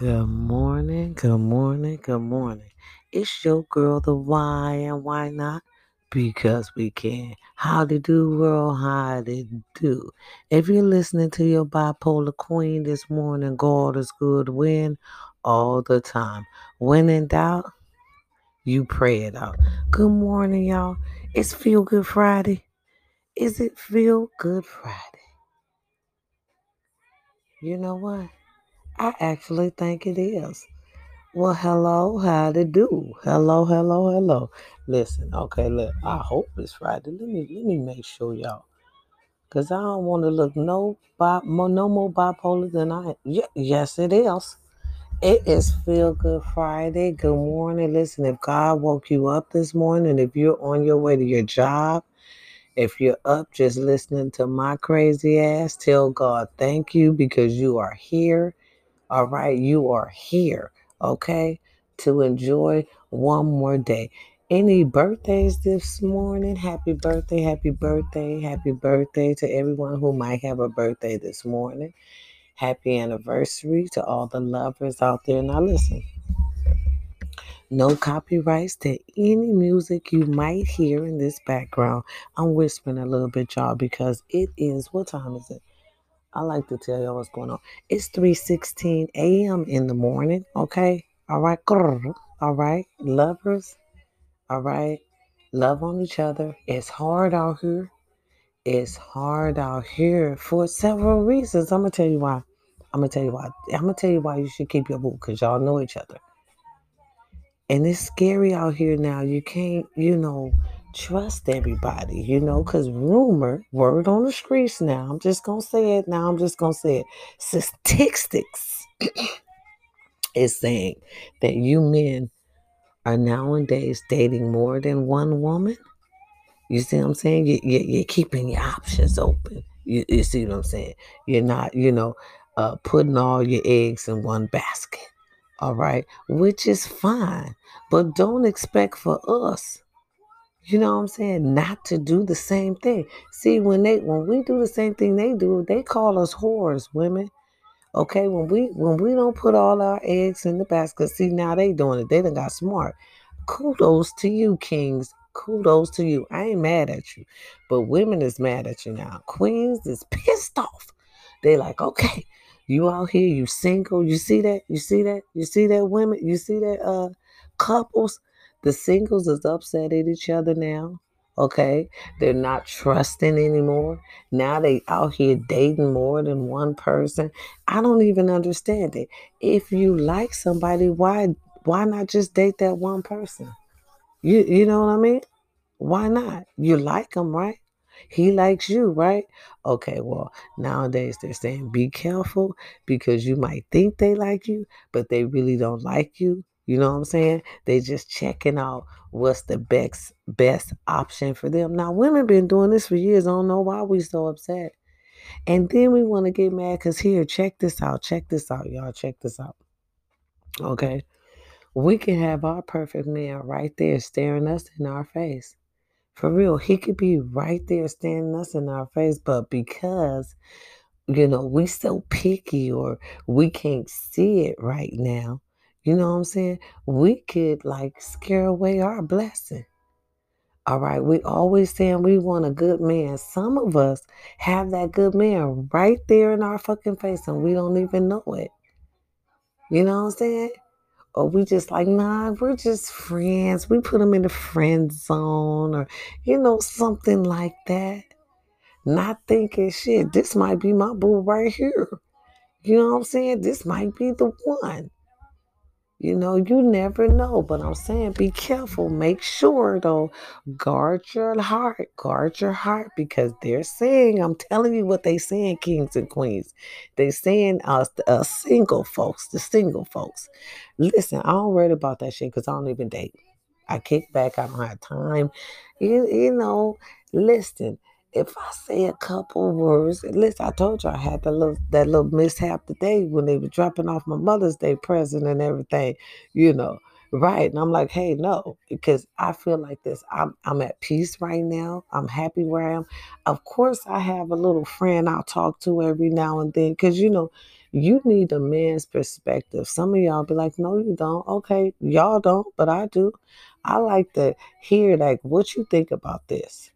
Good morning, good morning, good morning. It's your girl, the why and why not? Because we can. How to do, world, how to do. If you're listening to your bipolar queen this morning, God is good, win all the time. When in doubt, you pray it out. Good morning, y'all. It's Feel Good Friday. Is it Feel Good Friday? You know what? I actually think it is. Well, hello, how to do? Hello, hello, hello. Listen, okay, look, I hope it's Friday. Let me let me make sure y'all, cause I don't want to look no bi- no more bipolar than I. Ye- yes, it is. It is Feel Good Friday. Good morning. Listen, if God woke you up this morning, if you're on your way to your job, if you're up just listening to my crazy ass, tell God thank you because you are here all right, you are here, okay, to enjoy one more day. Any birthdays this morning? Happy birthday, happy birthday, happy birthday to everyone who might have a birthday this morning. Happy anniversary to all the lovers out there. Now, listen, no copyrights to any music you might hear in this background. I'm whispering a little bit, y'all, because it is what time is it? I like to tell y'all what's going on. It's 3:16 a.m. in the morning. Okay. All right. All right. Lovers. All right. Love on each other. It's hard out here. It's hard out here for several reasons. I'm gonna tell you why. I'm gonna tell you why. I'm gonna tell you why you should keep your boo because y'all know each other. And it's scary out here now. You can't, you know, trust everybody, you know, because rumor, word on the streets now, I'm just going to say it now, I'm just going to say it. Statistics is saying that you men are nowadays dating more than one woman. You see what I'm saying? You, you, you're keeping your options open. You, you see what I'm saying? You're not, you know, uh, putting all your eggs in one basket. All right, which is fine, but don't expect for us, you know what I'm saying, not to do the same thing. See, when they when we do the same thing they do, they call us whores, women. Okay, when we when we don't put all our eggs in the basket, see now they doing it. They done got smart. Kudos to you, kings. Kudos to you. I ain't mad at you, but women is mad at you now. Queens is pissed off. They like, okay, you out here, you single. You see that? You see that? You see that women? You see that uh couples? The singles is upset at each other now. Okay, they're not trusting anymore. Now they out here dating more than one person. I don't even understand it. If you like somebody, why why not just date that one person? You you know what I mean? Why not? You like him, right? He likes you, right? Okay, well, nowadays they're saying be careful because you might think they like you, but they really don't like you. You know what I'm saying? They just checking out what's the best best option for them. Now, women been doing this for years. I don't know why we so upset. And then we want to get mad because here, check this out. Check this out, y'all. Check this out. Okay. We can have our perfect man right there staring us in our face. For real, he could be right there staring us in our face, but because, you know, we so picky or we can't see it right now, you know what I'm saying? We could like scare away our blessing. All right. We always saying we want a good man. Some of us have that good man right there in our fucking face and we don't even know it. You know what I'm saying? Or we just like, nah, we're just friends. We put them in the friend zone or, you know, something like that. Not thinking, shit, this might be my boo right here. You know what I'm saying? This might be the one. You know, you never know, but I'm saying be careful. Make sure though, guard your heart, guard your heart because they're saying, I'm telling you what they saying, kings and queens. They saying us, us uh, single folks, the single folks. Listen, I don't worry about that shit because I don't even date. I kick back, I don't have time. You, you know, listen, if I say a couple words, at least I told you I had that little that little mishap today when they were dropping off my Mother's Day present and everything, you know. Right. And I'm like, hey, no, because I feel like this. I'm I'm at peace right now. I'm happy where I am. Of course, I have a little friend I'll talk to every now and then. Cause you know, you need a man's perspective. Some of y'all be like, no, you don't. Okay, y'all don't, but I do. I like to hear like what you think about this.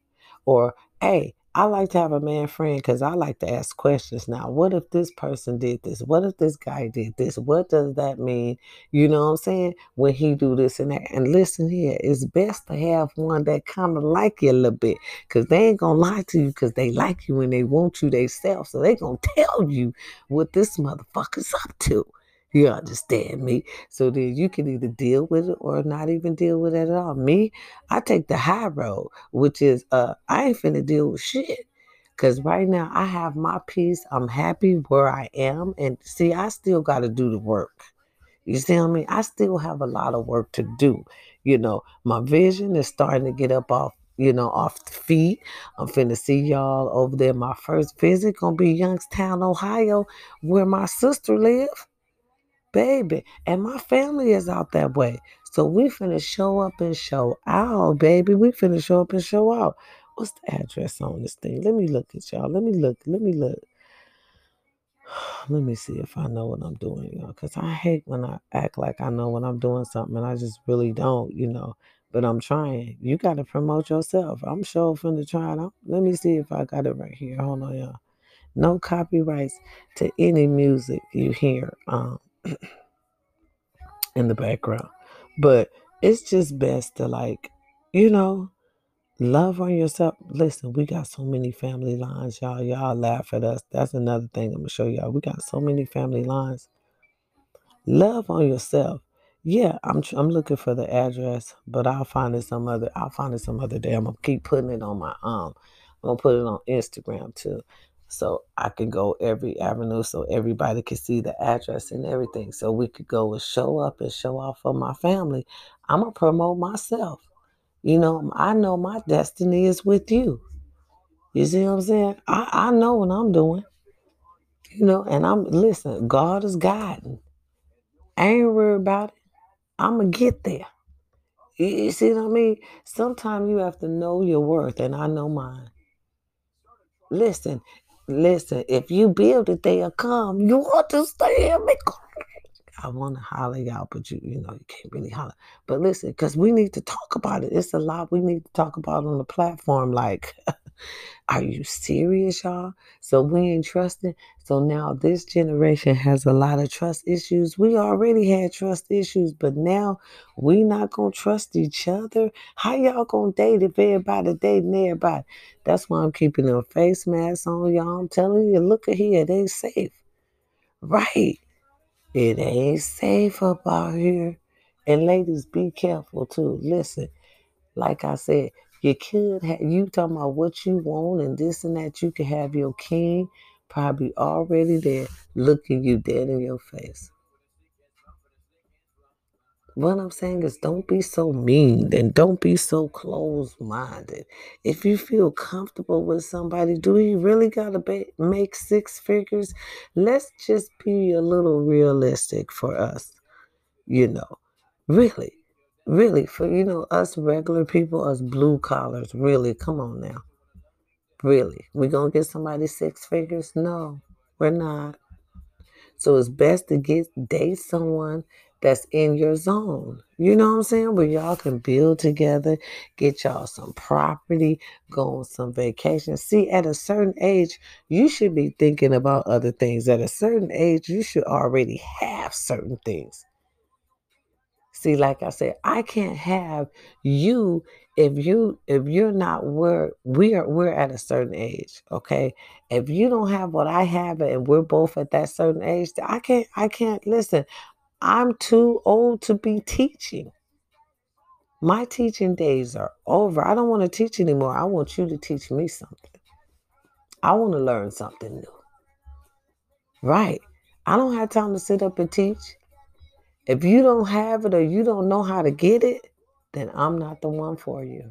Or, hey, I like to have a man friend because I like to ask questions now. What if this person did this? What if this guy did this? What does that mean? You know what I'm saying? When he do this and that. And listen here, it's best to have one that kind of like you a little bit. Cause they ain't gonna lie to you because they like you and they want you themselves. So they gonna tell you what this motherfucker's up to. You understand me? So then you can either deal with it or not even deal with it at all. Me, I take the high road, which is uh I ain't finna deal with shit. Cause right now I have my peace. I'm happy where I am. And see, I still gotta do the work. You see what I mean? I still have a lot of work to do. You know, my vision is starting to get up off, you know, off the feet. I'm finna see y'all over there. My first visit gonna be Youngstown, Ohio, where my sister live baby. And my family is out that way. So we finna show up and show out, baby. We finna show up and show out. What's the address on this thing? Let me look at y'all. Let me look. Let me look. Let me see if I know what I'm doing, y'all. Because I hate when I act like I know when I'm doing something and I just really don't, you know. But I'm trying. You got to promote yourself. I'm sure finna try it out. Let me see if I got it right here. Hold on, y'all. No copyrights to any music you hear. Um, in the background. But it's just best to like, you know, love on yourself. Listen, we got so many family lines, y'all. Y'all laugh at us. That's another thing I'm gonna show y'all. We got so many family lines. Love on yourself. Yeah, I'm I'm looking for the address, but I'll find it some other. I'll find it some other day. I'm gonna keep putting it on my um. I'm gonna put it on Instagram too, so I can go every avenue, so everybody can see the address and everything. So we could go and show up and show off for my family. I'm gonna promote myself. You know, I know my destiny is with you. You see what I'm saying? I, I know what I'm doing. You know, and I'm listen. God is guiding. I ain't worried about it. I'm gonna get there. You, you see what I mean? Sometimes you have to know your worth, and I know mine. Listen, listen. If you build it, they'll come. You understand me? I want to holler y'all, but you, you know, you can't really holler. But listen, because we need to talk about it. It's a lot we need to talk about on the platform. Like, are you serious, y'all? So we ain't trusting. So now this generation has a lot of trust issues. We already had trust issues, but now we not gonna trust each other. How y'all gonna date if everybody dating everybody? That's why I'm keeping them face masks on, y'all. I'm telling you, look at here, they safe. Right. It ain't safe up out here. And ladies, be careful too. Listen, like I said, you could have you talking about what you want and this and that. You could have your king probably already there looking you dead in your face. What I'm saying is, don't be so mean and don't be so closed minded. If you feel comfortable with somebody, do you really got to make six figures? Let's just be a little realistic for us, you know. Really, really, for you know, us regular people, us blue collars, really, come on now. Really, we gonna get somebody six figures? No, we're not. So it's best to get date someone that's in your zone. You know what I'm saying? Where y'all can build together, get y'all some property, go on some vacation. See, at a certain age, you should be thinking about other things. At a certain age, you should already have certain things. See, like I said, I can't have you if you if you're not where we are we're at a certain age, okay? If you don't have what I have and we're both at that certain age, I can't I can't listen. I'm too old to be teaching. My teaching days are over. I don't want to teach anymore. I want you to teach me something. I want to learn something new. Right. I don't have time to sit up and teach. If you don't have it or you don't know how to get it, then I'm not the one for you.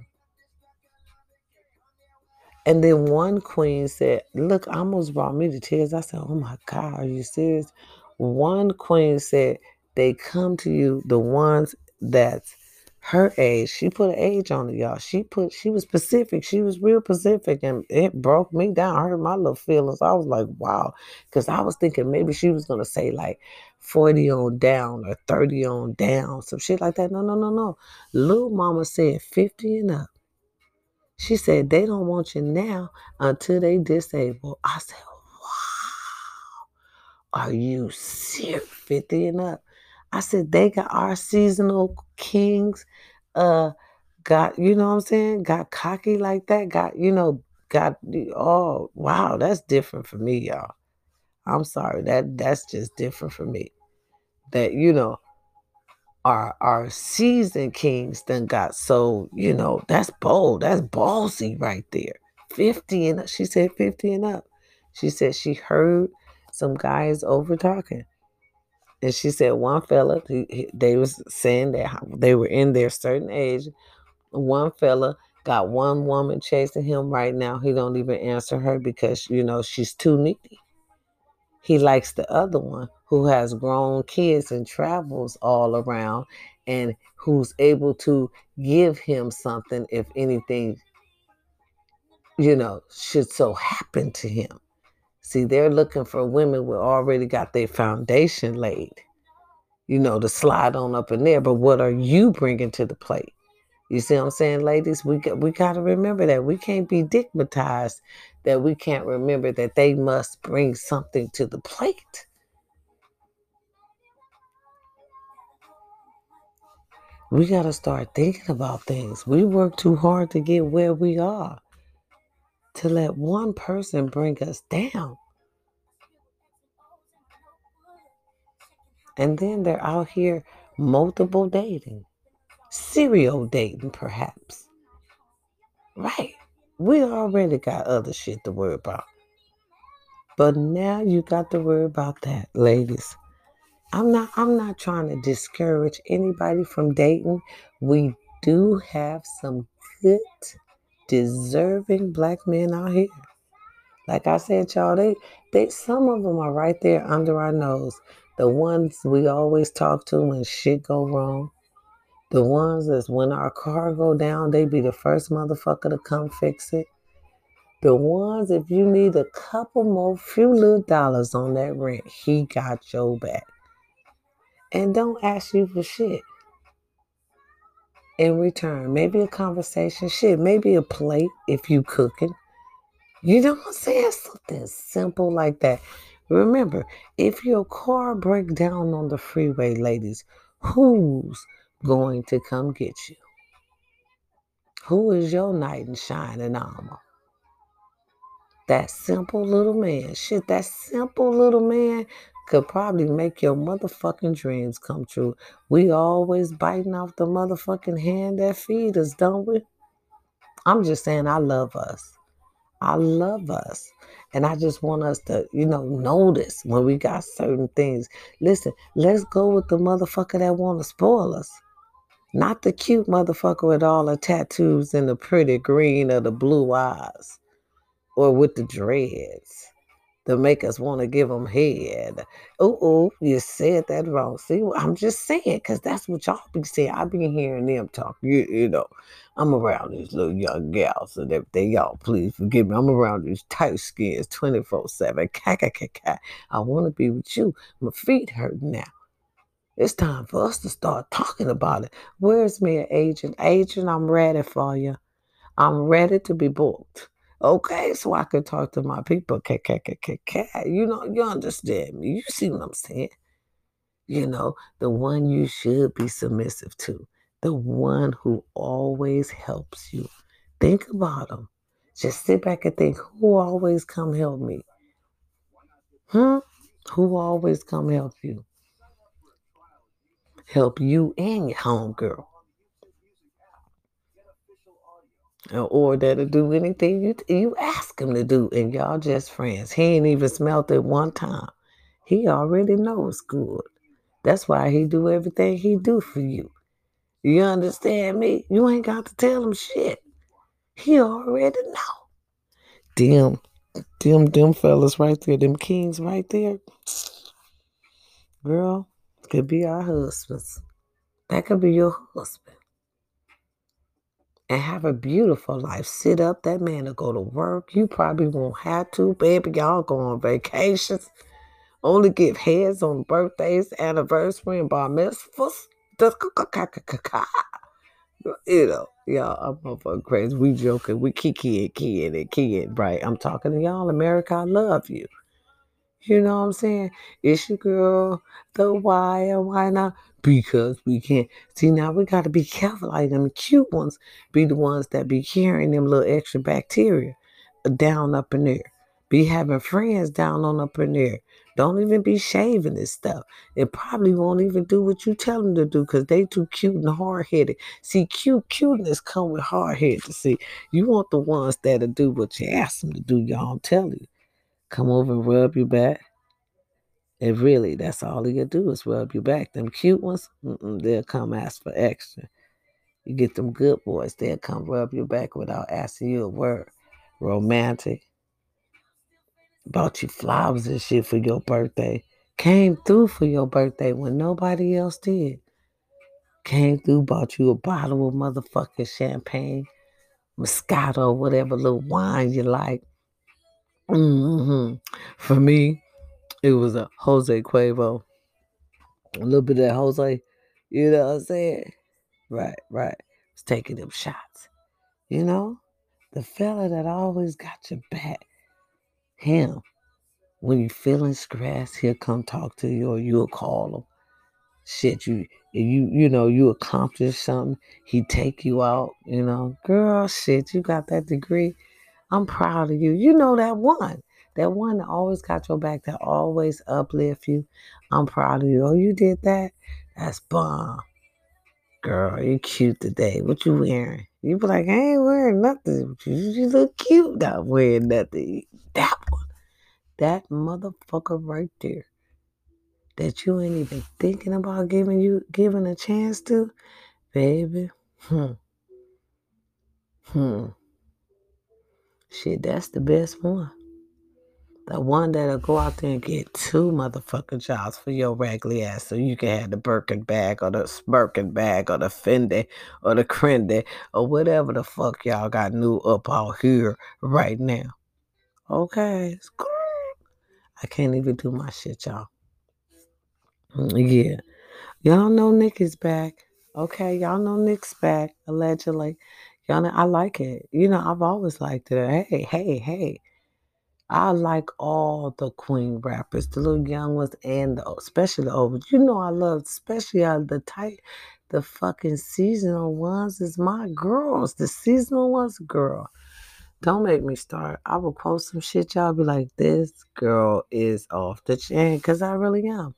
And then one queen said, Look, almost brought me to tears. I said, Oh my God, are you serious? One queen said, They come to you, the ones that's her age. She put an age on it, y'all. She put she was specific. She was real specific, and it broke me down. I hurt my little feelings. I was like, wow, because I was thinking maybe she was gonna say like 40 on down or 30 on down, some shit like that. No, no, no, no. Little mama said 50 and up. She said they don't want you now until they disabled. I said, wow, are you serious? 50 and up. I said they got our seasonal kings, uh, got, you know what I'm saying? Got cocky like that, got, you know, got oh wow, that's different for me, y'all. I'm sorry, that that's just different for me. That, you know, our our seasoned kings then got so, you know, that's bold. That's ballsy right there. 50 and up. She said 50 and up. She said she heard some guys over talking. And she said one fella, he, he- they was saying that they were in their certain age. One fella got one woman chasing him right now. He don't even answer her because you know she's too needy. He likes the other one who has grown kids and travels all around and who's able to give him something if anything, you know, should so happen to him. See, they're looking for women who already got their foundation laid, you know, to slide on up in there. But what are you bringing to the plate? You see what I'm saying, ladies? We got, we got to remember that we can't be digmatized. That we can't remember that they must bring something to the plate. We got to start thinking about things. We work too hard to get where we are. To let one person bring us down. And then they're out here multiple dating, serial dating, perhaps. Right. We already got other shit to worry about. But now you got to worry about that, ladies. I'm not I'm not trying to discourage anybody from dating. We do have some good deserving black men out here. Like I said, y'all, they they some of them are right there under our nose. The ones we always talk to when shit go wrong. The ones that's when our car go down, they be the first motherfucker to come fix it. The ones if you need a couple more few little dollars on that rent, he got your back. And don't ask you for shit in return. Maybe a conversation, shit, maybe a plate if you cooking. You know what I'm saying? Something simple like that. Remember, if your car break down on the freeway, ladies, who's going to come get you? Who is your knight in shining armor? That simple little man. Shit, that simple little man could probably make your motherfucking dreams come true. We always biting off the motherfucking hand that feed us, don't we? I'm just saying I love us. I love us. And I just want us to, you know, notice when we got certain things. Listen, let's go with the motherfucker that want to spoil us. Not the cute motherfucker with all the tattoos and the pretty green or the blue eyes or with the dreads to make us want to give them head. Oh, oh, you said that wrong. See, I'm just saying because that's what y'all be saying. I've been hearing them talk. You, you know, I'm around these little young gals and everything. Y'all, please forgive me. I'm around these tight skins 24 7. I want to be with you. My feet hurt now. It's time for us to start talking about it. Where's me, agent? Agent, I'm ready for you. I'm ready to be booked. Okay, so I can talk to my people. You know, you understand me. You see what I'm saying? You know, the one you should be submissive to, the one who always helps you. Think about them. Just sit back and think who always come help me? Hmm? Who always come help you? Help you and your homegirl. or that'll do anything you you ask him to do, and y'all just friends. He ain't even smelt it one time. He already knows good. That's why he do everything he do for you. You understand me? You ain't got to tell him shit. He already know. Them, them, them fellas right there, them kings right there. Girl, could be our husbands. That could be your husband. And have a beautiful life. Sit up. That man to go to work. You probably won't have to, baby. Y'all go on vacations. Only give heads on birthdays, anniversary, and bar mitzvahs. You know, y'all, I'm motherfucking crazy. We joking. We kiki and kid and kid, right? I'm talking to y'all. America, I love you. You know what I'm saying? It's your girl, the why and why not? Because we can't. See, now we got to be careful. Like them cute ones be the ones that be carrying them little extra bacteria down up in there. Be having friends down on up in there. Don't even be shaving this stuff. It probably won't even do what you tell them to do because they too cute and hard headed. See, cute cuteness come with hard headed. See, you want the ones that'll do what you ask them to do, y'all. I'm telling you. Come over and rub your back. And really, that's all you do is rub your back. Them cute ones, they'll come ask for extra. You get them good boys, they'll come rub your back without asking you a word. Romantic. Bought you flowers and shit for your birthday. Came through for your birthday when nobody else did. Came through, bought you a bottle of motherfucking champagne, Moscato, whatever little wine you like. Hmm For me, it was a Jose Cuervo. A little bit of that Jose. You know what I'm saying? Right, right. Was taking them shots. You know? The fella that always got your back. Him. When you feeling stressed, he'll come talk to you or you'll call him. Shit, you you you know, you accomplish something, he take you out, you know. Girl, shit, you got that degree. I'm proud of you. You know that one. That one that always got your back, that always uplift you. I'm proud of you. Oh, you did that? That's bomb. Girl, you cute today. What you wearing? You be like, I ain't wearing nothing. You, look cute not wearing nothing. That one. That motherfucker right there. That you ain't even thinking about giving you giving a chance to, baby. Hmm. Hmm. Shit, that's the best one. The one that'll go out there and get two motherfucking jobs for your raggedy ass so you can have the Birkin bag or the Birkin bag or the Fendi or the Crendy or whatever the fuck y'all got new up out here right now. Okay. I can't even do my shit, y'all. Mm, yeah. Y'all know Nick is back. Okay, y'all know Nick's back, allegedly. Y'all know I like it. You know, I've always liked it. Hey, hey, hey. I like all the queen rappers, the little young ones and the, especially the old. You know I love especially uh, the tight, the fucking seasonal ones is my girls. The seasonal ones, girl. Don't make me start. I will post some shit. Y'all be like, this girl is off the chain because I really am.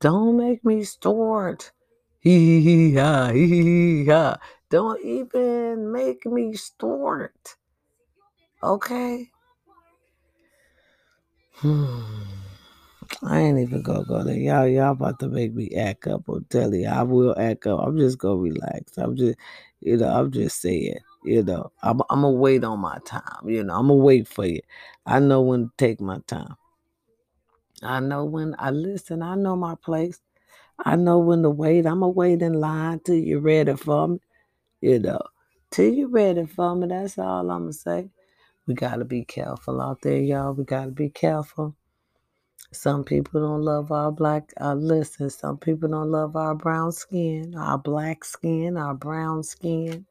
Don't make me start. Hee hee hee ha hee hee ha. Don't even make me start. Okay. I ain't even gonna go there. Y'all, y'all about to make me act up. I'm telling you, I will act up. I'm just gonna relax. I'm just, you know, I'm just saying, you know, I'm, I'm gonna wait on my time. You know, I'm gonna wait for you. I know when to take my time. I know when I listen. I know my place. I know when to wait. I'm gonna wait in line till you're ready for me. You know, till you're ready for me. That's all I'm gonna say. We gotta be careful out there, y'all. We gotta be careful. Some people don't love our black. Uh, listen, some people don't love our brown skin, our black skin, our brown skin.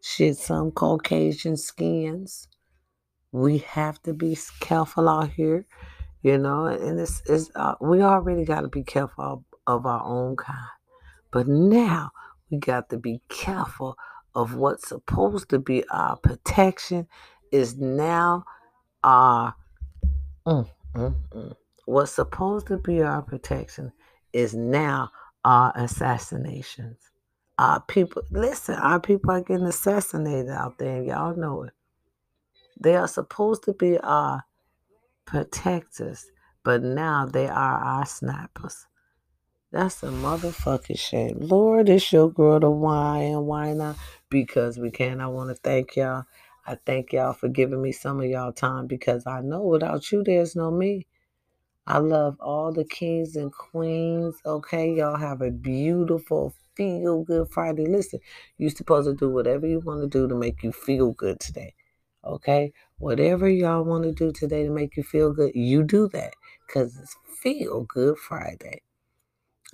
Shit, some Caucasian skins. We have to be careful out here, you know. And it's, it's uh, we already got to be careful of our own kind, but now we got to be careful of what's supposed to be our protection is now our. Mm, mm, mm what's supposed to be our protection is now our assassinations. Our people, listen, our people are getting assassinated out there, and y'all know it. They are supposed to be our protectors, but now they are our snipers. That's a motherfucking shame. Lord, it's your girl to why and why not? Because we can. I want to thank y'all. I thank y'all for giving me some of y'all time because I know without you, there's no me. I love all the kings and queens. Okay, y'all have a beautiful, feel good Friday. Listen, you're supposed to do whatever you want to do to make you feel good today. Okay, whatever y'all want to do today to make you feel good, you do that because it's Feel Good Friday.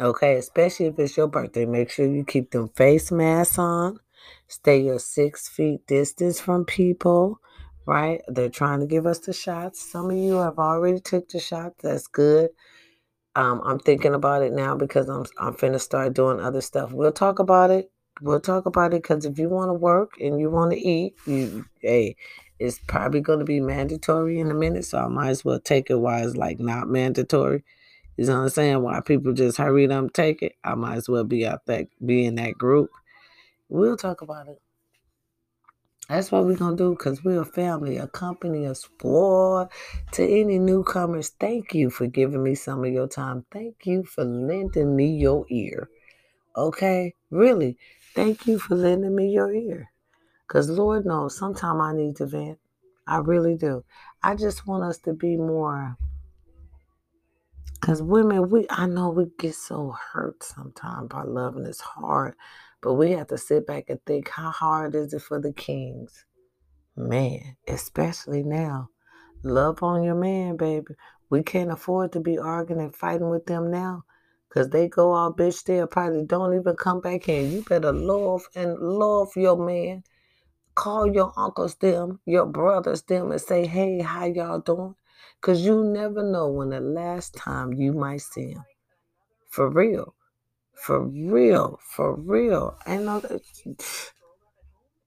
Okay, especially if it's your birthday, make sure you keep them face masks on. Stay your six feet distance from people, right? They're trying to give us the shots. Some of you have already took the shots. That's good. Um, I'm thinking about it now because I'm I'm finna start doing other stuff. We'll talk about it. We'll talk about it because if you want to work and you want to eat, you hey, it's probably going to be mandatory in a minute. So I might as well take it while it's like not mandatory. You know what I'm saying? Why people just hurry them take it? I might as well be out that be in that group. We'll talk about it. That's what we're gonna do because we're a family, a company, a sport. To any newcomers, thank you for giving me some of your time. Thank you for lending me your ear. Okay? Really. Thank you for lending me your ear. Because Lord knows, sometimes I need to vent. I really do. I just want us to be more because women, we I know we get so hurt sometimes by loving is hard, but we have to sit back and think how hard is it for the kings? Man, especially now. Love on your man, baby. We can't afford to be arguing and fighting with them now. Cause they go all bitch, they probably don't even come back in. You better love and love your man. Call your uncles them, your brothers them, and say, hey, how y'all doing? Because you never know when the last time you might see him. For real. For real. For real. Know that.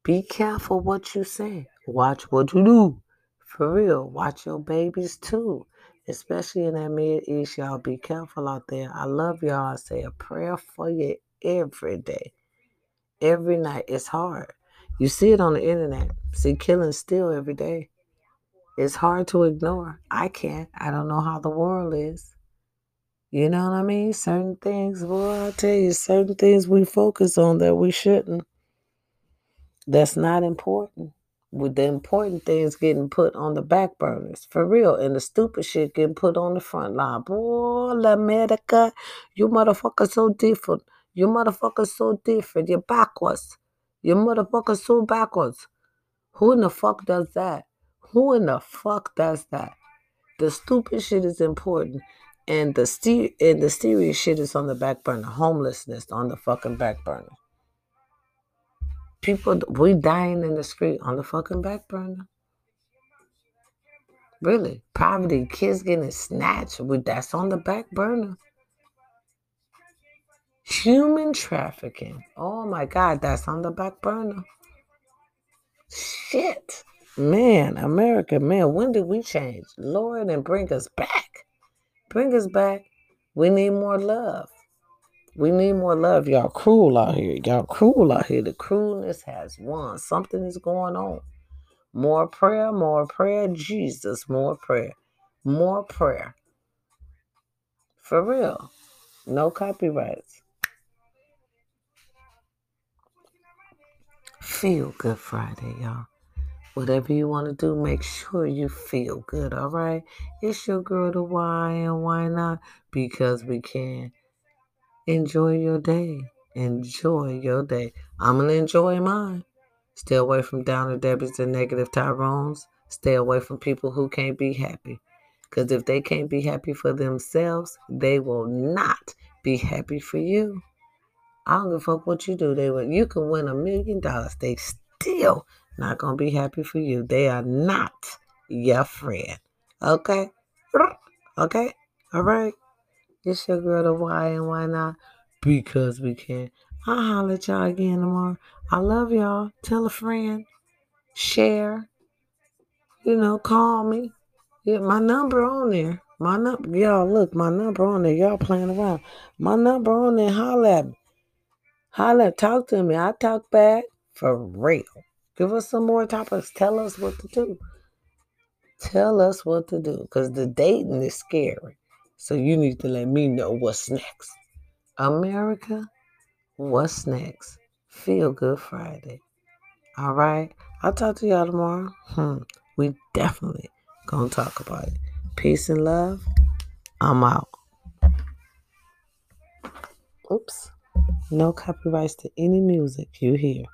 Be careful what you say. Watch what you do. For real. Watch your babies too. Especially in that Mid East, y'all be careful out there. I love y'all. I say a prayer for you every day. Every night. It's hard. You see it on the internet. See killing still every day. It's hard to ignore. I can't. I don't know how the world is. You know what I mean? Certain things, boy, I tell you, certain things we focus on that we shouldn't. That's not important. With the important things getting put on the back burners, for real, and the stupid shit getting put on the front line. Boy, America, you motherfuckers so different. You motherfuckers so different. You're backwards. You motherfuckers so backwards. Who in the fuck does that? Who in the fuck does that? The stupid shit is important, and the ste- and the serious shit is on the back burner. Homelessness on the fucking back burner. People, we dying in the street on the fucking back burner. Really, poverty, kids getting snatched. We, that's on the back burner. Human trafficking. Oh my God, that's on the back burner. Shit. Man, America, man, when did we change? Lord, and bring us back. Bring us back. We need more love. We need more love. Y'all cruel out here. Y'all cruel out here. The cruelness has won. Something is going on. More prayer, more prayer. Jesus, more prayer. More prayer. For real. No copyrights. Feel good Friday, y'all. Whatever you want to do, make sure you feel good, all right? It's your girl, the why and why not? Because we can. Enjoy your day. Enjoy your day. I'm going to enjoy mine. Stay away from downer Debbie's and negative Tyrones. Stay away from people who can't be happy. Because if they can't be happy for themselves, they will not be happy for you. I don't give a fuck what you do. They will, you can win a million dollars. They still not gonna be happy for you. They are not your friend. Okay? Okay? All right. It's your girl the why and why not? Because we can. I'll holler at y'all again tomorrow. I love y'all. Tell a friend. Share. You know, call me. Yeah, my number on there. My number, y'all look, my number on there. Y'all playing around. My number on there. Holler at me. Holler, talk to me. I talk back for real. Give us some more topics. Tell us what to do. Tell us what to do. Because the dating is scary. So you need to let me know what's next. America, what's next? Feel Good Friday. All right. I'll talk to y'all tomorrow. Hmm. We definitely gonna talk about it. Peace and love. I'm out. Oops. No copyrights to any music you hear.